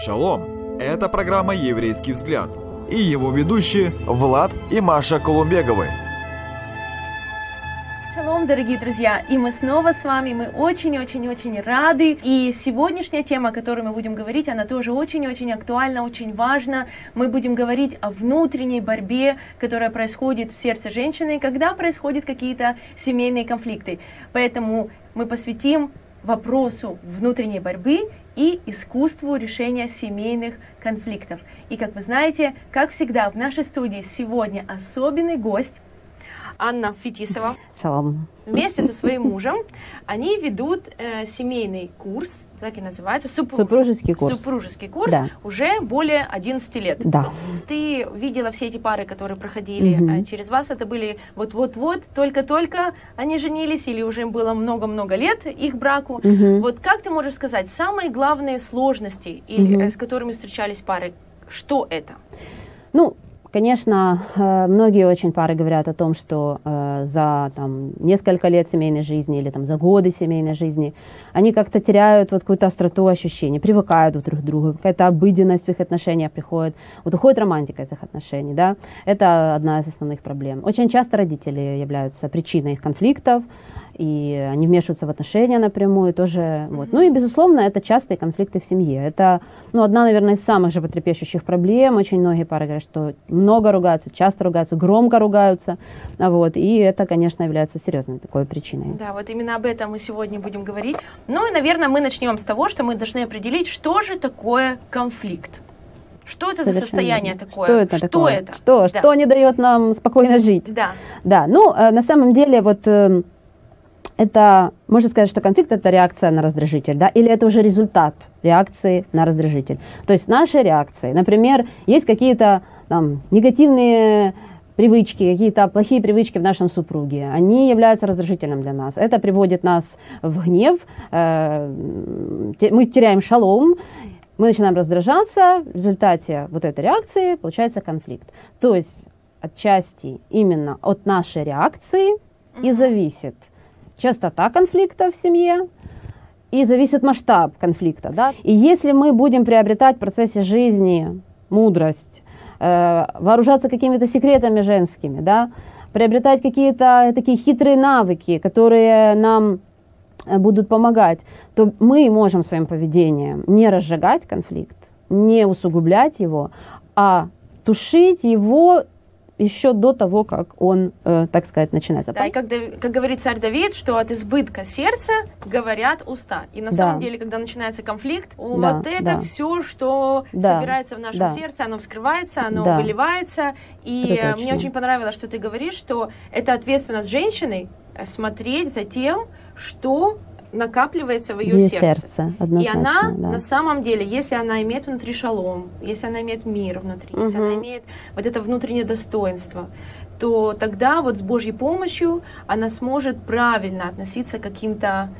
Шалом! Это программа «Еврейский взгляд» и его ведущие Влад и Маша Колумбеговы. Шалом, дорогие друзья! И мы снова с вами, мы очень-очень-очень рады. И сегодняшняя тема, о которой мы будем говорить, она тоже очень-очень актуальна, очень важна. Мы будем говорить о внутренней борьбе, которая происходит в сердце женщины, когда происходят какие-то семейные конфликты. Поэтому мы посвятим вопросу внутренней борьбы и искусству решения семейных конфликтов. И как вы знаете, как всегда, в нашей студии сегодня особенный гость Анна Фетисова. Шалом. Вместе со своим мужем они ведут э, семейный курс, так и называется, супруж... супружеский курс. Супружеский курс да. уже более 11 лет. Да. Ты видела все эти пары, которые проходили угу. через вас, это были вот-вот-вот, только-только они женились или уже было много-много лет их браку. Угу. Вот как ты можешь сказать, самые главные сложности, или, угу. с которыми встречались пары, что это? Ну, Конечно, э, многие очень пары говорят о том, что э, за там, несколько лет семейной жизни или там, за годы семейной жизни они как-то теряют вот какую-то остроту ощущений, привыкают друг к другу, какая-то обыденность в их отношениях приходит, вот уходит романтика из их отношений, да, это одна из основных проблем. Очень часто родители являются причиной их конфликтов, и они вмешиваются в отношения напрямую тоже. Вот. Ну и, безусловно, это частые конфликты в семье. Это ну, одна, наверное, из самых животрепещущих проблем. Очень многие пары говорят, что много ругаются, часто ругаются, громко ругаются. Вот. И это, конечно, является серьезной такой причиной. Да, вот именно об этом мы сегодня будем говорить. Ну и, наверное, мы начнем с того, что мы должны определить, что же такое конфликт. Что это Совершенно за состояние такое? Что это? Что такое? это? Что? Да. Что не дает нам спокойно жить? Да. Да. Ну, э, на самом деле, вот э, это, можно сказать, что конфликт это реакция на раздражитель, да, или это уже результат реакции на раздражитель. То есть наши реакции, например, есть какие-то там негативные привычки, какие-то плохие привычки в нашем супруге, они являются раздражителем для нас. Это приводит нас в гнев, э, мы теряем шалом, мы начинаем раздражаться, в результате вот этой реакции получается конфликт. То есть отчасти именно от нашей реакции и зависит частота конфликта в семье и зависит масштаб конфликта. Да? И если мы будем приобретать в процессе жизни мудрость, э, вооружаться какими-то секретами женскими, да, приобретать какие-то такие хитрые навыки, которые нам э, будут помогать, то мы можем своим поведением не разжигать конфликт, не усугублять его, а тушить его еще до того, как он, э, так сказать, начинается. Да, и как, как говорит царь Давид, что от избытка сердца говорят уста. И на да. самом деле, когда начинается конфликт, да, вот это да. все, что да. собирается в нашем да. сердце, оно вскрывается, оно да. выливается. И это мне очень понравилось, что ты говоришь, что это ответственность женщины смотреть за тем, что накапливается в ее, ее сердце. сердце и она да. на самом деле, если она имеет внутри шалом, если она имеет мир внутри, угу. если она имеет вот это внутреннее достоинство, то тогда вот с Божьей помощью она сможет правильно относиться к каким-то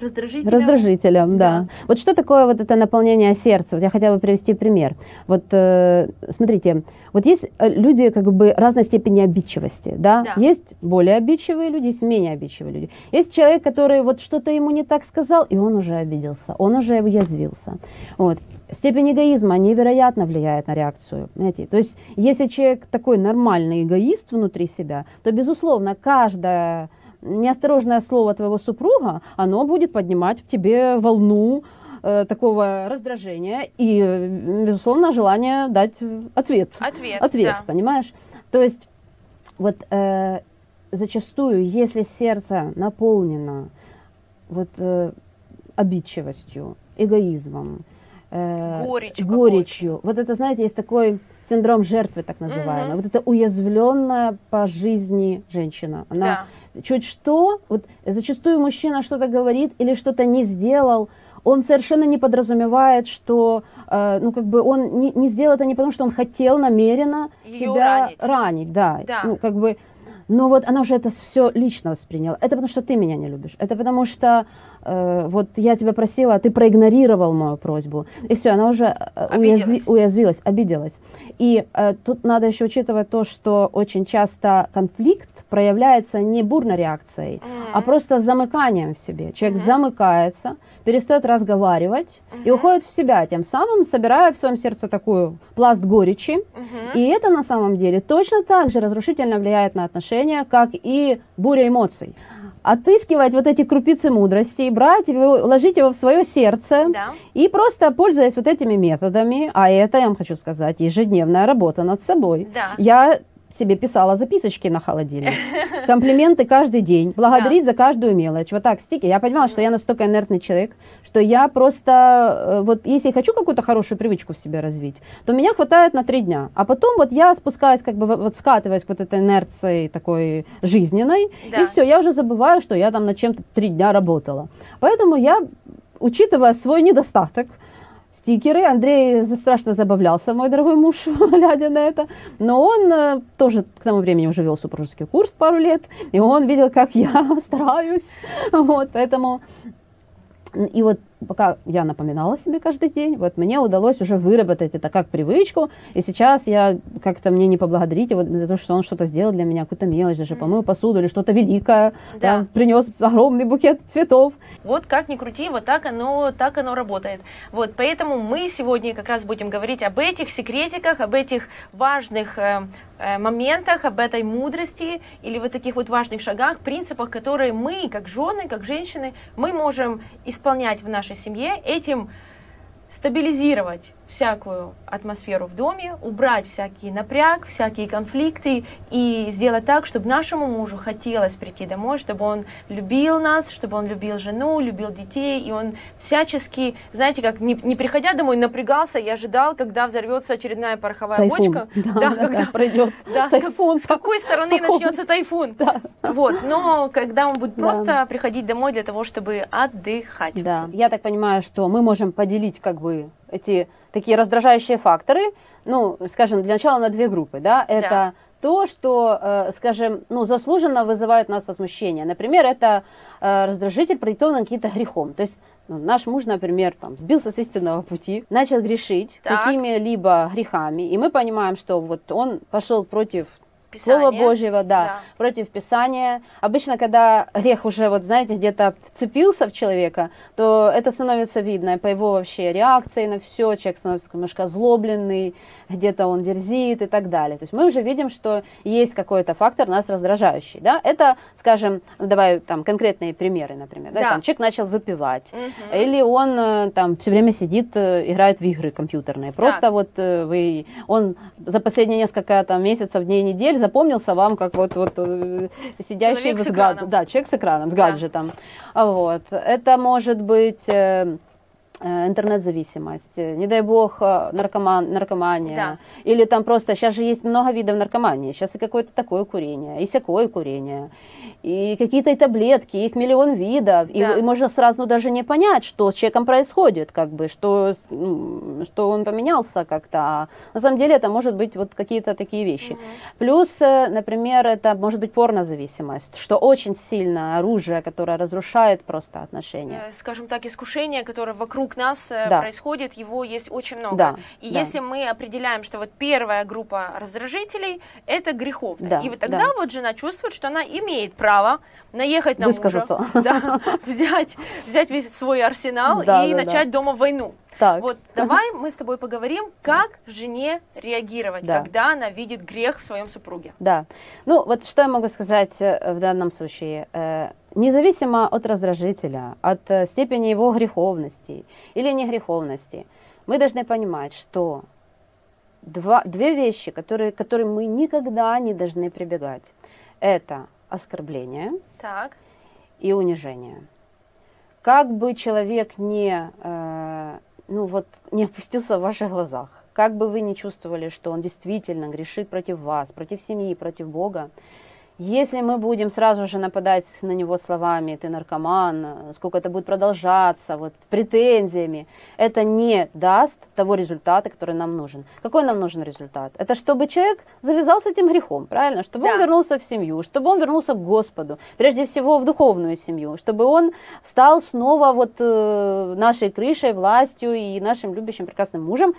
Раздражителем? Раздражителем, да. да. Вот что такое вот это наполнение сердца? Вот я хотела бы привести пример. Вот э, смотрите, вот есть э, люди как бы разной степени обидчивости, да? да? Есть более обидчивые люди, есть менее обидчивые люди. Есть человек, который вот что-то ему не так сказал, и он уже обиделся, он уже уязвился. Вот. Степень эгоизма невероятно влияет на реакцию. Понимаете? То есть, если человек такой нормальный эгоист внутри себя, то, безусловно, каждая неосторожное слово твоего супруга, оно будет поднимать в тебе волну э, такого раздражения и, безусловно, желание дать ответ. Ответ, Ответ, да. понимаешь? То есть вот э, зачастую, если сердце наполнено вот э, обидчивостью, эгоизмом, э, горечью, горечью, вот это, знаете, есть такой синдром жертвы, так называемый, угу. вот это уязвленная по жизни женщина, она да чуть что, вот зачастую мужчина что-то говорит или что-то не сделал, он совершенно не подразумевает, что э, ну как бы он не, не сделал это не потому, что он хотел намеренно Ее тебя ранить. ранить, да, да. ну как бы, но вот она уже это все лично восприняла. Это потому что ты меня не любишь, это потому что э, вот я тебя просила, а ты проигнорировал мою просьбу. И все, она уже э, уязви, уязвилась, обиделась. И э, тут надо еще учитывать то, что очень часто конфликт проявляется не бурной реакцией, mm-hmm. а просто замыканием в себе. Человек mm-hmm. замыкается, перестает разговаривать uh-huh. и уходит в себя, тем самым собирая в своем сердце такую пласт горечи. Uh-huh. И это на самом деле точно так же разрушительно влияет на отношения, как и буря эмоций. Отыскивать вот эти крупицы мудрости, брать его, ложить его в свое сердце да. и просто пользуясь вот этими методами, а это, я вам хочу сказать, ежедневная работа над собой. Да. Я себе писала записочки на холодильник. Комплименты каждый день, благодарить да. за каждую мелочь. Вот так, стики. Я понимала, что я настолько инертный человек, что я просто, э, вот если хочу какую-то хорошую привычку в себе развить, то меня хватает на три дня. А потом вот я спускаюсь, как бы вот скатываясь к вот этой инерции такой жизненной, да. и все, я уже забываю, что я там над чем-то три дня работала. Поэтому я, учитывая свой недостаток, стикеры. Андрей страшно забавлялся, мой дорогой муж, глядя на это. Но он э, тоже к тому времени уже вел супружеский курс пару лет, и он видел, как я стараюсь. Вот, поэтому и вот пока я напоминала себе каждый день, вот мне удалось уже выработать это как привычку, и сейчас я как-то мне не поблагодарить его за то, что он что-то сделал для меня, какую-то мелочь, даже помыл посуду или что-то великое, да. там, принес огромный букет цветов. Вот как ни крути, вот так оно, так оно работает. Вот, поэтому мы сегодня как раз будем говорить об этих секретиках, об этих важных э, э, моментах, об этой мудрости или вот таких вот важных шагах, принципах, которые мы, как жены, как женщины, мы можем исполнять в нашей нашей семье, этим стабилизировать всякую атмосферу в доме, убрать всякий напряг, всякие конфликты и сделать так, чтобы нашему мужу хотелось прийти домой, чтобы он любил нас, чтобы он любил жену, любил детей, и он всячески, знаете, как не, не приходя домой, напрягался и ожидал, когда взорвется очередная пороховая тайфун. бочка. Да, да, да когда да, пройдет да, тайфун. С, с какой стороны Какой? начнется тайфун. Да. Вот, но когда он будет просто да. приходить домой для того, чтобы отдыхать. Да, я так понимаю, что мы можем поделить как бы эти такие раздражающие факторы, ну, скажем, для начала на две группы, да, это да. то, что, э, скажем, ну, заслуженно вызывает нас возмущение. Например, это э, раздражитель, продиктованный каким-то грехом. То есть ну, наш муж, например, там, сбился с истинного пути, начал грешить какими-либо грехами, и мы понимаем, что вот он пошел против Писание. Слова Божьего, да, да, против Писания. Обычно, когда грех уже, вот знаете, где-то вцепился в человека, то это становится видно по его вообще реакции на все. Человек становится немножко озлобленный, где-то он дерзит и так далее. То есть мы уже видим, что есть какой-то фактор нас раздражающий. Да? Это, скажем, давай там конкретные примеры, например. Да? Да. Там, человек начал выпивать, угу. или он э, там все время сидит, э, играет в игры компьютерные. Просто так. вот э, вы, он за последние несколько там, месяцев, дней, недель запомнился вам как вот, вот э, сидящий человек с, экраном. Да, человек с экраном, с да. гаджетом. Вот. Это может быть э, э, интернет-зависимость, не дай бог наркоман, наркомания, да. или там просто, сейчас же есть много видов наркомании, сейчас и какое-то такое курение, и всякое курение, и какие-то таблетки, их миллион видов, да. и, и можно сразу даже не понять, что с человеком происходит, как бы, что, что он поменялся как-то. А на самом деле это может быть вот какие-то такие вещи. Угу. Плюс, э, например, это может быть порнозависимость, что очень сильное оружие, которое разрушает просто отношения. Э, скажем так, искушение, которое вокруг нас э, да. происходит, его есть очень много. Да. И да. если мы определяем, что вот первая группа раздражителей это греховная, да. и вот тогда да. вот жена чувствует, что она имеет право право наехать на Высказаться. мужа, да, взять, взять весь свой арсенал да, и да, начать да. дома войну. Так. Вот давай мы с тобой поговорим, как жене реагировать, да. когда она видит грех в своем супруге. Да. Ну вот что я могу сказать э, в данном случае. Э, независимо от раздражителя, от э, степени его греховности или не греховности, мы должны понимать, что два, две вещи, которые, к которым мы никогда не должны прибегать, это оскорбление так. и унижение. Как бы человек не, э, ну вот, не опустился в ваших глазах, как бы вы не чувствовали, что он действительно грешит против вас, против семьи, против Бога, Если мы будем сразу же нападать на него словами «ты наркоман», сколько это будет продолжаться, вот претензиями, это не даст того результата, который нам нужен. Какой нам нужен результат? Это чтобы человек завязал с этим грехом, правильно? Чтобы да. он вернулся в семью, чтобы он вернулся к Господу, прежде всего в духовную семью, чтобы он стал снова вот э, нашей крышей, властью и нашим любящим прекрасным мужем,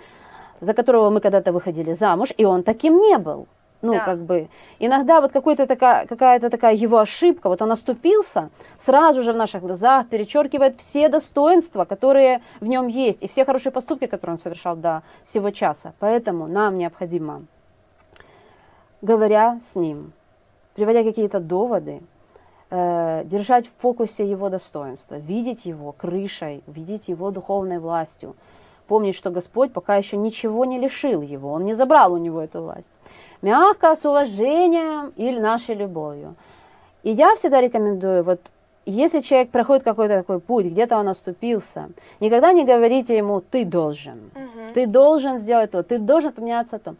за которого мы когда-то выходили замуж, и он таким не был. Ну, да. как бы, иногда вот какой-то такая, какая-то такая его ошибка, вот он оступился, сразу же в наших глазах перечеркивает все достоинства, которые в нем есть, и все хорошие поступки, которые он совершал до сего часа. Поэтому нам необходимо, говоря с ним, приводя какие-то доводы, э, держать в фокусе его достоинства, видеть его крышей, видеть его духовной властью, помнить, что Господь пока еще ничего не лишил его, он не забрал у него эту власть мягко, с уважением или нашей любовью. И я всегда рекомендую, вот если человек проходит какой-то такой путь, где-то он оступился, никогда не говорите ему «ты должен», угу. «ты должен сделать то», «ты должен поменяться то».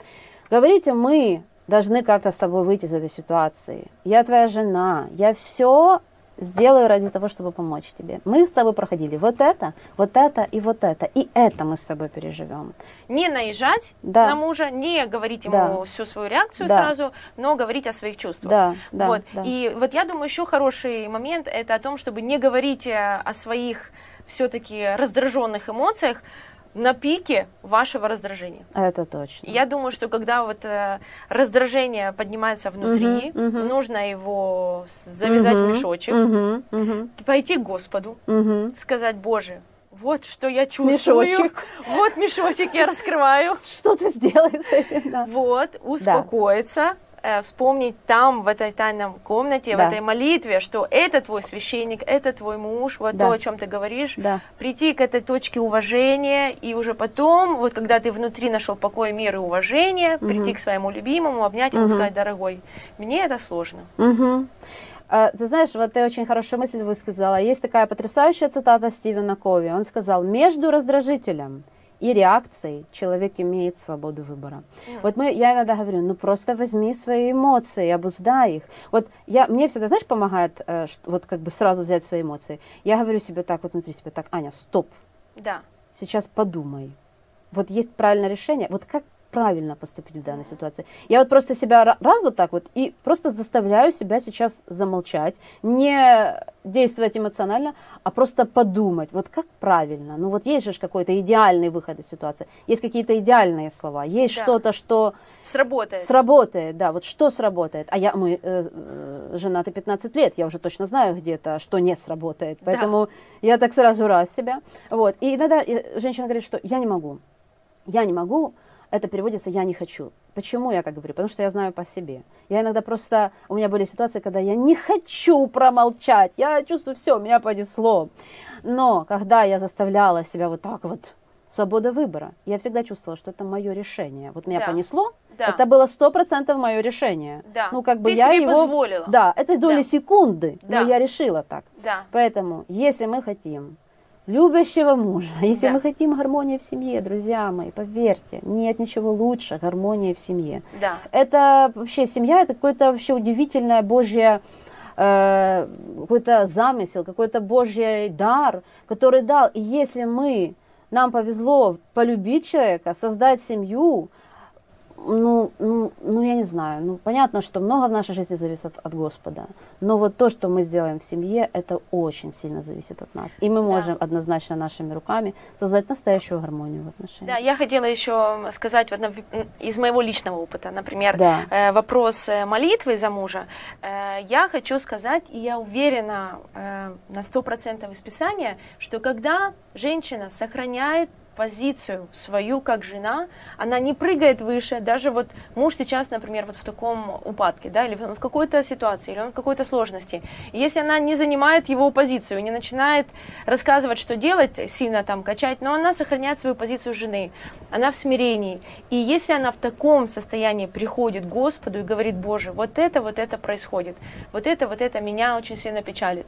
Говорите «мы должны как-то с тобой выйти из этой ситуации», «я твоя жена», «я все сделаю ради того, чтобы помочь тебе. Мы с тобой проходили вот это, вот это и вот это. И это мы с тобой переживем. Не наезжать да. на мужа, не говорить ему да. всю свою реакцию да. сразу, но говорить о своих чувствах. Да, да, вот. да. И вот я думаю, еще хороший момент это о том, чтобы не говорить о своих все-таки раздраженных эмоциях, на пике вашего раздражения. Это точно. Я думаю, что когда вот э, раздражение поднимается внутри, угу, угу. нужно его завязать угу, в мешочек, угу, угу. пойти к Господу, угу. сказать, Боже, вот что я чувствую. Мешочек. Вот мешочек я раскрываю. Что ты сделай с этим? Да. Вот, успокоиться. Да вспомнить там, в этой тайной комнате, да. в этой молитве, что это твой священник, это твой муж, вот да. то, о чем ты говоришь, да. прийти к этой точке уважения, и уже потом, вот когда ты внутри нашел покой, мир и уважение, угу. прийти к своему любимому, обнять угу. сказать, дорогой, мне это сложно. Угу. Ты знаешь, вот ты очень хорошую мысль высказала. Есть такая потрясающая цитата Стивена Кови. Он сказал, между раздражителем и реакцией человек имеет свободу выбора. Mm. Вот мы, я иногда говорю, ну просто возьми свои эмоции, обуздай их. Вот я, мне всегда, знаешь, помогает э, вот как бы сразу взять свои эмоции. Я говорю себе так, вот внутри себя, так, Аня, стоп. Да. Сейчас подумай. Вот есть правильное решение. Вот как правильно поступить в данной ситуации. Я вот просто себя раз вот так вот и просто заставляю себя сейчас замолчать, не действовать эмоционально, а просто подумать, вот как правильно. Ну вот есть же какой-то идеальный выход из ситуации, есть какие-то идеальные слова, есть да. что-то, что сработает. Сработает, да, вот что сработает. А я, мы э, э женаты 15 лет, я уже точно знаю где-то, что не сработает, поэтому да. я так сразу раз себя. Вот. И иногда женщина говорит, что я не могу, я не могу, это переводится «я не хочу». Почему я так говорю? Потому что я знаю по себе. Я иногда просто... У меня были ситуации, когда я не хочу промолчать. Я чувствую, все, меня понесло. Но когда я заставляла себя вот так вот, свобода выбора, я всегда чувствовала, что это мое решение. Вот меня да. понесло, да. это было сто процентов мое решение. Да. Ну, как бы Ты я себе его... позволила. Да, это доли да. секунды, да. но я решила так. Да. Поэтому, если мы хотим любящего мужа. Если да. мы хотим гармонии в семье, друзья мои, поверьте, нет ничего лучше гармонии в семье. Да. Это вообще семья, это какое-то вообще удивительное Божье э, какой-то замысел, какой-то Божий дар, который дал. И если мы, нам повезло полюбить человека, создать семью, ну, ну, ну, я не знаю. Ну, понятно, что много в нашей жизни зависит от Господа. Но вот то, что мы сделаем в семье, это очень сильно зависит от нас. И мы можем да. однозначно нашими руками создать настоящую гармонию в отношениях. Да, я хотела еще сказать вот, из моего личного опыта, например, да. э, вопрос э, молитвы за мужа. Э, я хочу сказать, и я уверена э, на 100% из Писания, что когда женщина сохраняет позицию свою как жена, она не прыгает выше, даже вот муж сейчас, например, вот в таком упадке, да, или в какой-то ситуации, или он в какой-то сложности. Если она не занимает его позицию, не начинает рассказывать, что делать, сильно там качать, но она сохраняет свою позицию жены, она в смирении. И если она в таком состоянии приходит к Господу и говорит, Боже, вот это, вот это происходит, вот это, вот это меня очень сильно печалит.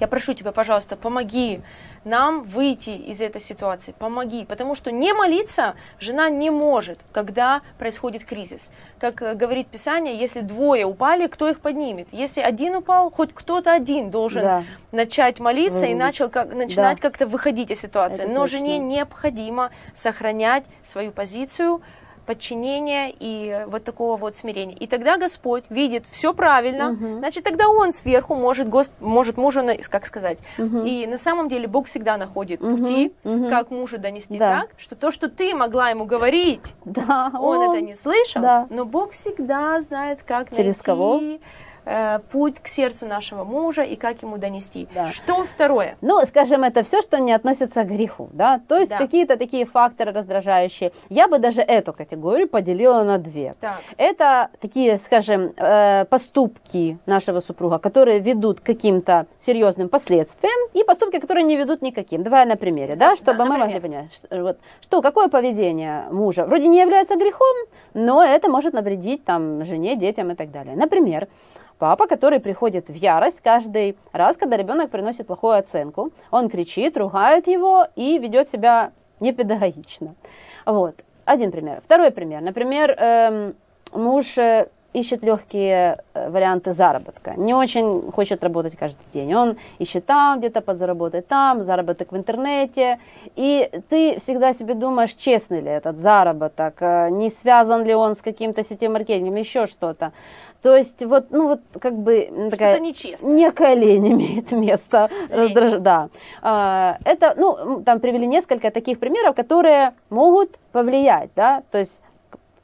Я прошу тебя, пожалуйста, помоги нам выйти из этой ситуации, помоги, потому что не молиться жена не может, когда происходит кризис. Как э, говорит Писание, если двое упали, кто их поднимет? Если один упал, хоть кто-то один должен да. начать молиться Вы... и начал как, начинать да. как-то выходить из ситуации. Это Но точно. жене необходимо сохранять свою позицию, подчинения и вот такого вот смирения. И тогда Господь видит все правильно, угу. значит, тогда Он сверху может, Гос, может мужа, как сказать. Угу. И на самом деле Бог всегда находит угу. пути, угу. как мужа донести да. так, что то, что ты могла ему говорить, да. он, он это не слышал, да. но Бог всегда знает, как Через найти... кого? Э, путь к сердцу нашего мужа и как ему донести. Да. Что второе? Ну, скажем, это все, что не относится к греху, да, то есть да. какие-то такие факторы раздражающие. Я бы даже эту категорию поделила на две. Так. Это такие, скажем, э, поступки нашего супруга, которые ведут к каким-то серьезным последствиям, и поступки, которые не ведут никаким. Давай на примере, да, чтобы да, мы могли понять, что, вот, что какое поведение мужа вроде не является грехом, но это может навредить там жене, детям и так далее. Например, Папа, который приходит в ярость каждый раз, когда ребенок приносит плохую оценку. Он кричит, ругает его и ведет себя непедагогично. Вот. Один пример. Второй пример. Например, эм, муж э, ищет легкие э, варианты заработка. Не очень хочет работать каждый день. Он ищет там где-то подзаработать, там, заработок в интернете. И ты всегда себе думаешь, честный ли этот заработок, э, не связан ли он с каким-то сетевым маркетингом, еще что-то. То есть вот, ну вот как бы такая нечестное. некая лень имеет место. Раздраж... Да. А, это, ну, там привели несколько таких примеров, которые могут повлиять, да, то есть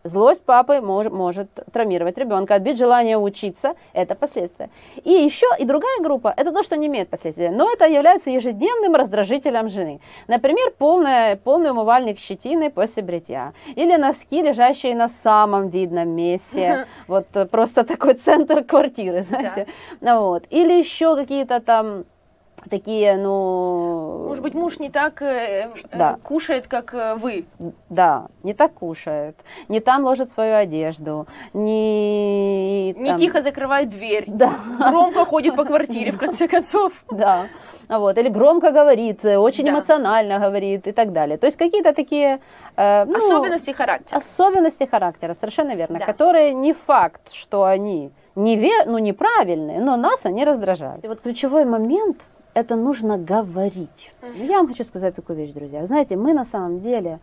Злость папы мож, может травмировать ребенка, отбить желание учиться, это последствия. И еще и другая группа, это то, что не имеет последствий, но это является ежедневным раздражителем жены. Например, полная, полный умывальник щетины после бритья. Или носки, лежащие на самом видном месте. Вот просто такой центр квартиры, знаете. Вот. Или еще какие-то там такие, ну... Может быть, муж не так э, э да. кушает, как э, вы. Да, не так кушает, не там ложит свою одежду, не... Не там... тихо закрывает дверь, да. громко ходит по квартире, в конце концов. Да, вот, или громко говорит, очень да. эмоционально говорит и так далее. То есть какие-то такие... Э, ну, особенности характера. Особенности характера, совершенно верно, да. которые не факт, что они невер... ну, неправильные, но нас они раздражают. И вот ключевой момент – это нужно говорить. Я вам хочу сказать такую вещь, друзья. Знаете, мы на самом деле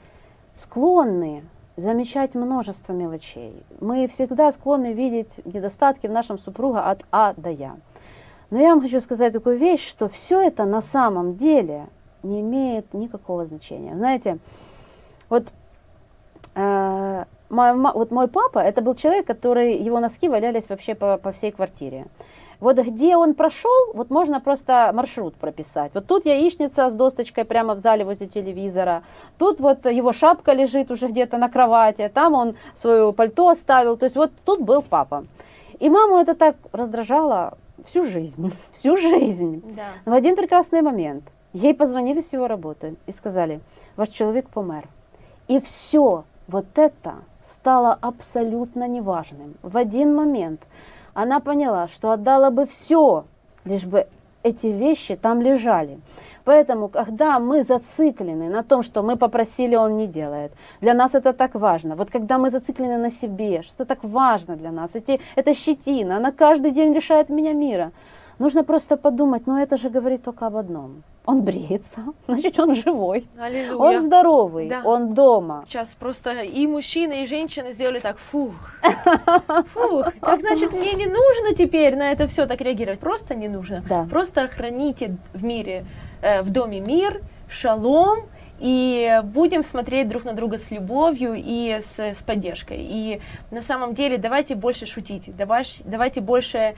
склонны замечать множество мелочей. Мы всегда склонны видеть недостатки в нашем супруге от А до Я. Но я вам хочу сказать такую вещь, что все это на самом деле не имеет никакого значения. Знаете, вот, э, мой, вот мой папа, это был человек, который, его носки валялись вообще по, по всей квартире. Вот где он прошел, вот можно просто маршрут прописать. Вот тут яичница с досточкой прямо в зале возле телевизора. Тут вот его шапка лежит уже где-то на кровати. Там он свое пальто оставил. То есть вот тут был папа. И маму это так раздражало всю жизнь. Всю жизнь. Да. Но в один прекрасный момент ей позвонили с его работы и сказали, ваш человек помер. И все вот это стало абсолютно неважным. В один момент она поняла, что отдала бы все, лишь бы эти вещи там лежали. Поэтому, когда мы зациклены на том, что мы попросили, он не делает, для нас это так важно. Вот когда мы зациклены на себе, что так важно для нас, эти, эта щетина, она каждый день решает меня мира. Нужно просто подумать, ну это же говорит только об одном. Он бреется, значит, он живой. Аллилуйя. Он здоровый, да. он дома. Сейчас просто и мужчины, и женщины сделали так, фух, фух. Так значит, мне не нужно теперь на это все так реагировать. Просто не нужно. Да. Просто храните в мире, э, в доме мир, шалом, и будем смотреть друг на друга с любовью и с, с поддержкой. И на самом деле давайте больше шутить, давайте, давайте больше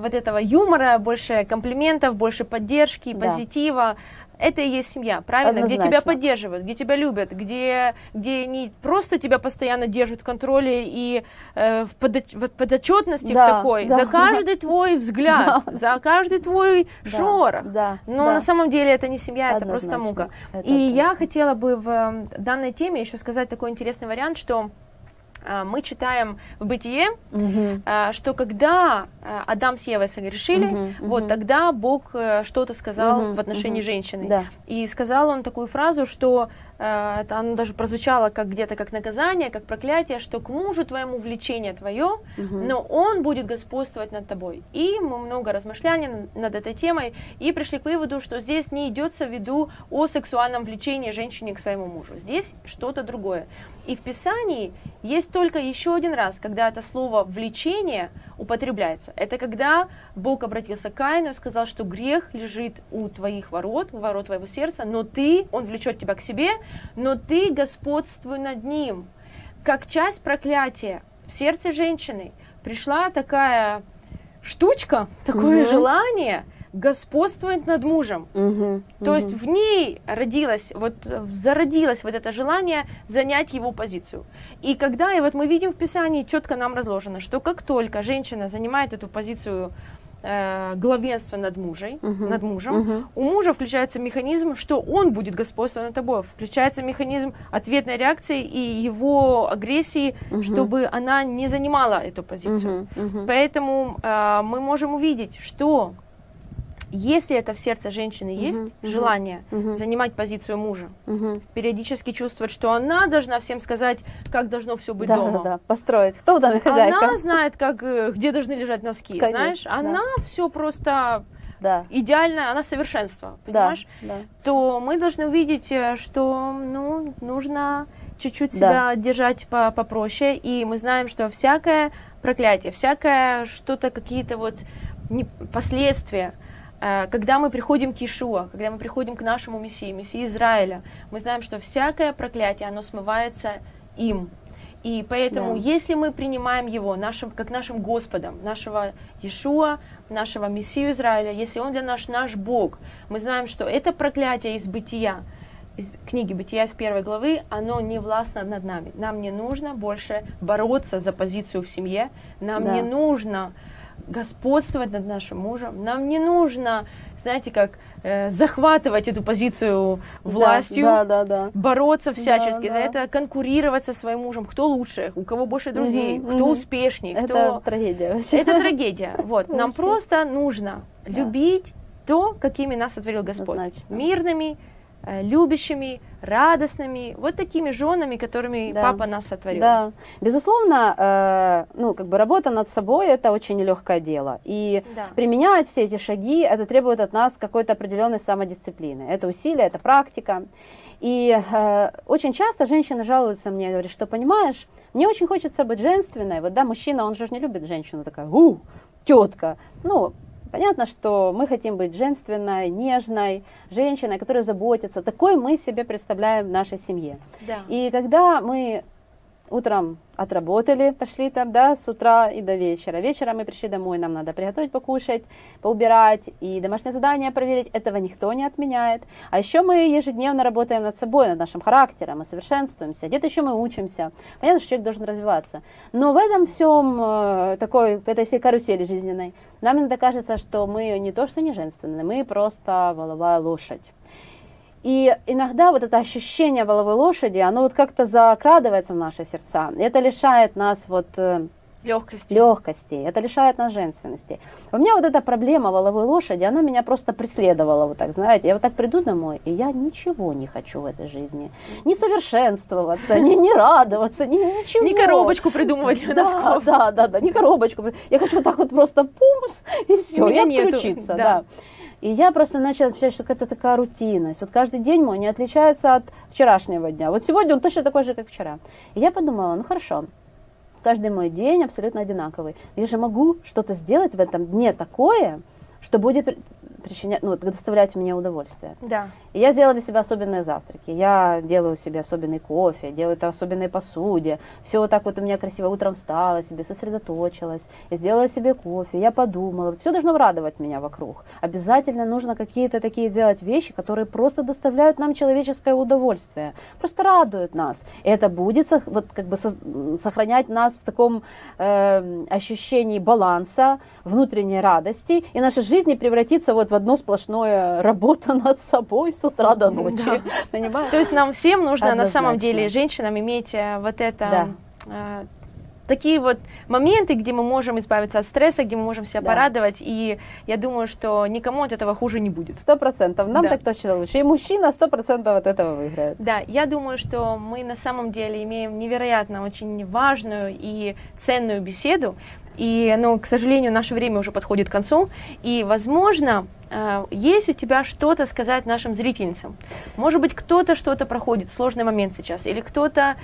вот этого юмора, больше комплиментов, больше поддержки, да. позитива. Это и есть семья, правильно? Однозначно. Где тебя поддерживают, где тебя любят, где, где не просто тебя постоянно держат в контроле и э, в, подо, в подотчетности да, в такой, да, за каждый твой взгляд, да. за каждый твой да, шорох. Да, Но да. на самом деле это не семья, Однозначно. это просто мука. Это и точно. я хотела бы в данной теме еще сказать такой интересный вариант, что мы читаем в Бытие, угу. что когда а, Адам с Евой согрешили, угу, вот угу. тогда Бог э, что-то сказал угу, в отношении угу. женщины. Да. И сказал он такую фразу, что Э, это оно даже прозвучало как где-то как наказание, как проклятие, что к мужу твоему влечение твое, угу. но он будет господствовать над тобой. И мы много размышляли над этой темой и пришли к выводу, что здесь не идется в виду о сексуальном влечении женщины к своему мужу. Здесь что-то другое. И в Писании есть только еще один раз, когда это слово влечение употребляется. Это когда Бог обратился к Каину и сказал, что грех лежит у твоих ворот, у ворот твоего сердца, но ты, он влечет тебя к себе, но ты господствуй над ним. Как часть проклятия в сердце женщины пришла такая штучка, такое угу. желание господствовать над мужем. Угу, То угу. есть в ней родилось, вот зародилось вот это желание занять его позицию. И когда, и вот мы видим в Писании, четко нам разложено, что как только женщина занимает эту позицию э, главенство над, мужей, uh-huh. над мужем, uh-huh. у мужа включается механизм, что он будет господствовать над тобой. Включается механизм ответной реакции и его агрессии, uh-huh. чтобы она не занимала эту позицию. Uh-huh. Uh-huh. Поэтому э, мы можем увидеть, что если это в сердце женщины uh-huh, есть uh-huh, желание uh-huh. занимать позицию мужа, uh-huh. периодически чувствовать, что она должна всем сказать, как должно все быть да, дома. Да, да, построить. Кто в доме хозяйка? Она знает, как, э, где должны лежать носки, Конечно, знаешь? Она да. все просто да. идеально, она совершенство, понимаешь? Да, да. То мы должны увидеть, э, что ну, нужно чуть-чуть да. себя держать по попроще, и мы знаем, что всякое проклятие, всякое что-то, какие-то вот последствия, когда мы приходим к Иешуа, когда мы приходим к нашему Мессии, Мессии Израиля, мы знаем, что всякое проклятие, оно смывается им. И поэтому, да. если мы принимаем Его нашим, как нашим Господом, нашего Иешуа, нашего Мессию Израиля, если Он для нас наш Бог, мы знаем, что это проклятие из бытия, из книги Бытия с первой главы, оно не властно над нами. Нам не нужно больше бороться за позицию в семье, нам да. не нужно господствовать над нашим мужем. Нам не нужно, знаете, как э, захватывать эту позицию властью, да, да, да, да. бороться всячески да, за это, конкурировать со своим мужем. Кто лучше, у кого больше друзей, угу, кто угу. успешнее, это кто... трагедия вообще. Это трагедия. Вот, нам просто нужно да. любить то, какими нас сотворил Господь. Однозначно. Мирными, любящими, радостными, вот такими женами, которыми да. папа нас сотворил. Да, безусловно, э, ну, как бы работа над собой это очень нелегкое дело. И да. применять все эти шаги, это требует от нас какой-то определенной самодисциплины. Это усилие, это практика. И э, очень часто женщины жалуются мне, говорят, что понимаешь, мне очень хочется быть женственной. Вот да, мужчина, он же не любит женщину такая, у, тетка. Ну, Понятно, что мы хотим быть женственной, нежной, женщиной, которая заботится. Такой мы себе представляем в нашей семье. Да. И когда мы утром отработали, пошли там, да, с утра и до вечера. Вечером мы пришли домой, нам надо приготовить, покушать, поубирать и домашнее задание проверить. Этого никто не отменяет. А еще мы ежедневно работаем над собой, над нашим характером, мы совершенствуемся. Где-то еще мы учимся. Понятно, что человек должен развиваться. Но в этом всем э, такой, в этой всей карусели жизненной, нам иногда кажется, что мы не то, что не женственные, мы просто воловая лошадь. И иногда вот это ощущение воловой лошади, оно вот как-то закрадывается в наши сердца. И это лишает нас вот э, легкости. легкости, это лишает нас женственности. У меня вот эта проблема воловой лошади, она меня просто преследовала, вот так, знаете. Я вот так приду домой, и я ничего не хочу в этой жизни. Не совершенствоваться, не, не радоваться, не, ничего. Не коробочку придумывать для носков. Да, да, да, не коробочку. Я хочу так вот просто пумс, и все, и отключиться. Да. да. И я просто начала ощущать, что это такая рутинность. Вот каждый день мой не отличается от вчерашнего дня. Вот сегодня он точно такой же, как вчера. И я подумала, ну хорошо, каждый мой день абсолютно одинаковый. Я же могу что-то сделать в этом дне такое, что будет причинять, ну, доставлять мне удовольствие. Да. И я сделала для себя особенные завтраки. Я делаю себе особенный кофе, делаю это особенной посуде. Все вот так вот у меня красиво утром встала, себе сосредоточилась. Я сделала себе кофе, я подумала. Все должно радовать меня вокруг. Обязательно нужно какие-то такие делать вещи, которые просто доставляют нам человеческое удовольствие. Просто радуют нас. И это будет вот как бы сохранять нас в таком э, ощущении баланса, внутренней радости. И наша жизнь не превратится вот в одно сплошное работа над собой с утра до ночи. Да. То есть нам всем нужно Однозначно. на самом деле, женщинам, иметь э, вот это... Да э, такие вот моменты, где мы можем избавиться от стресса, где мы можем себя да. порадовать, и я думаю, что никому от этого хуже не будет. Сто процентов, нам да. так точно лучше, и мужчина сто процентов от этого выиграет. Да, я думаю, что мы на самом деле имеем невероятно очень важную и ценную беседу, и, ну, к сожалению, наше время уже подходит к концу, и, возможно, э, есть у тебя что-то сказать нашим зрительницам? Может быть, кто-то что-то проходит, сложный момент сейчас, или кто-то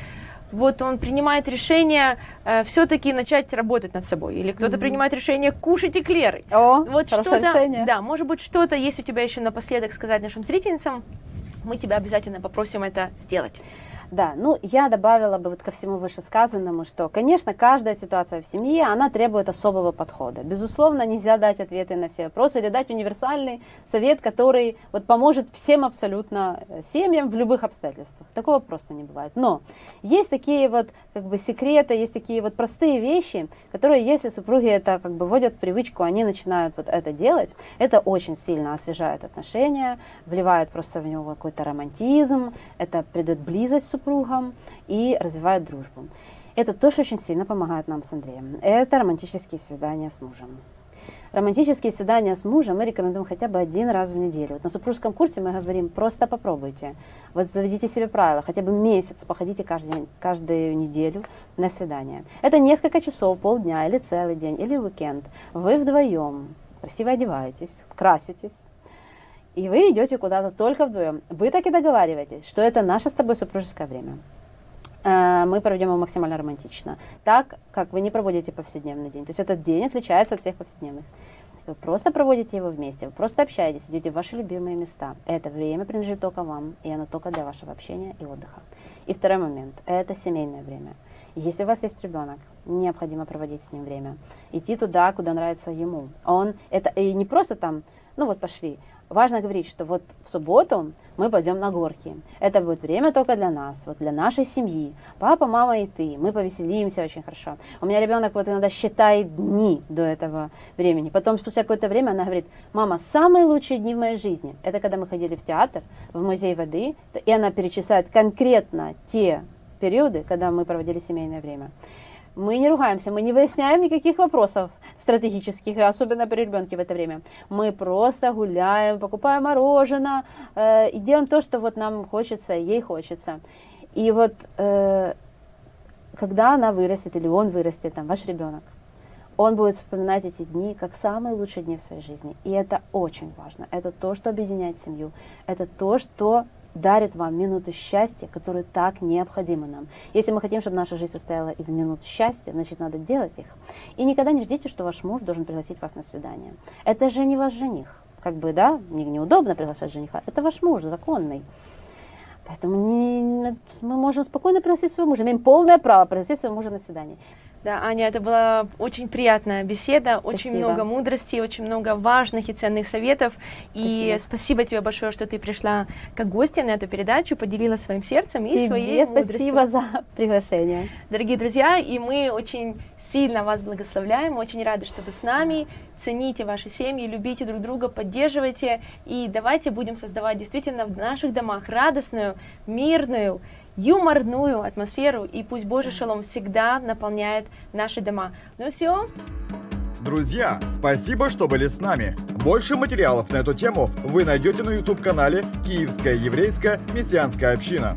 вот он принимает решение э, все-таки начать работать над собой, или кто-то mm-hmm. принимает решение кушать эклеры. О, вот что-то, решение. Да, может быть, что-то есть у тебя еще напоследок сказать нашим зрительницам, мы тебя обязательно попросим это сделать. Да, ну я добавила бы вот ко всему вышесказанному, что, конечно, каждая ситуация в семье, она требует особого подхода. Безусловно, нельзя дать ответы на все вопросы или дать универсальный совет, который вот поможет всем абсолютно э, семьям в любых обстоятельствах. Такого просто не бывает. Но есть такие вот как бы секреты, есть такие вот простые вещи, которые, если супруги это как бы вводят в привычку, они начинают вот это делать, это очень сильно освежает отношения, вливает просто в него какой-то романтизм, это придает близость супругу, супругом и развивают дружбу. Это тоже очень сильно помогает нам с Андреем. Это романтические свидания с мужем. Романтические свидания с мужем мы рекомендуем хотя бы один раз в неделю. Вот на супружеском курсе мы говорим, просто попробуйте. Вот заведите себе правила, хотя бы месяц походите каждый каждую неделю на свидание. Это несколько часов, полдня или целый день, или уикенд. Вы вдвоем красиво одеваетесь, краситесь, и вы идете куда-то только вдвоем. Вы так и договариваетесь, что это наше с тобой супружеское время. Э, мы проведем его максимально романтично. Так, как вы не проводите повседневный день. То есть этот день отличается от всех повседневных. Вы просто проводите его вместе, вы просто общаетесь, идете в ваши любимые места. Это время принадлежит только вам, и оно только для вашего общения и отдыха. И второй момент – это семейное время. Если у вас есть ребенок, необходимо проводить с ним время. Идти туда, куда нравится ему. Он это и не просто там, ну вот пошли, важно говорить, что вот в субботу мы пойдем на горки. Это будет время только для нас, вот для нашей семьи. Папа, мама и ты. Мы повеселимся очень хорошо. У меня ребенок вот иногда считает дни до этого времени. Потом спустя какое-то время она говорит, мама, самые лучшие дни в моей жизни. Это когда мы ходили в театр, в музей воды, и она перечисляет конкретно те периоды, когда мы проводили семейное время. Мы не ругаемся, мы не выясняем никаких вопросов стратегических, особенно при ребенке в это время. Мы просто гуляем, покупаем мороженое э, и делаем то, что вот нам хочется, ей хочется. И вот э, когда она вырастет или он вырастет, там, ваш ребенок, он будет вспоминать эти дни как самые лучшие дни в своей жизни. И это очень важно. Это то, что объединяет семью. Это то, что дарит вам минуты счастья, которые так необходимы нам. Если мы хотим, чтобы наша жизнь состояла из минут счастья, значит, надо делать их. И никогда не ждите, что ваш муж должен пригласить вас на свидание. Это же не ваш жених. Как бы, да, мне неудобно приглашать жениха. Это ваш муж законный. Поэтому не, мы можем спокойно пригласить своего мужа, имеем полное право пригласить своего мужа на свидание. Да, Аня, это была очень приятная беседа, спасибо. очень много мудрости, очень много важных и ценных советов. Спасибо. И спасибо тебе большое, что ты пришла как гостья на эту передачу, поделилась своим сердцем и тебе своей спасибо мудростью. за приглашение. Дорогие друзья, и мы очень сильно вас благословляем, очень рады, что вы с нами. Цените ваши семьи, любите друг друга, поддерживайте и давайте будем создавать действительно в наших домах радостную, мирную, юморную атмосферу, и пусть Божий шалом всегда наполняет наши дома. Ну все. Друзья, спасибо, что были с нами. Больше материалов на эту тему вы найдете на YouTube-канале «Киевская еврейская мессианская община».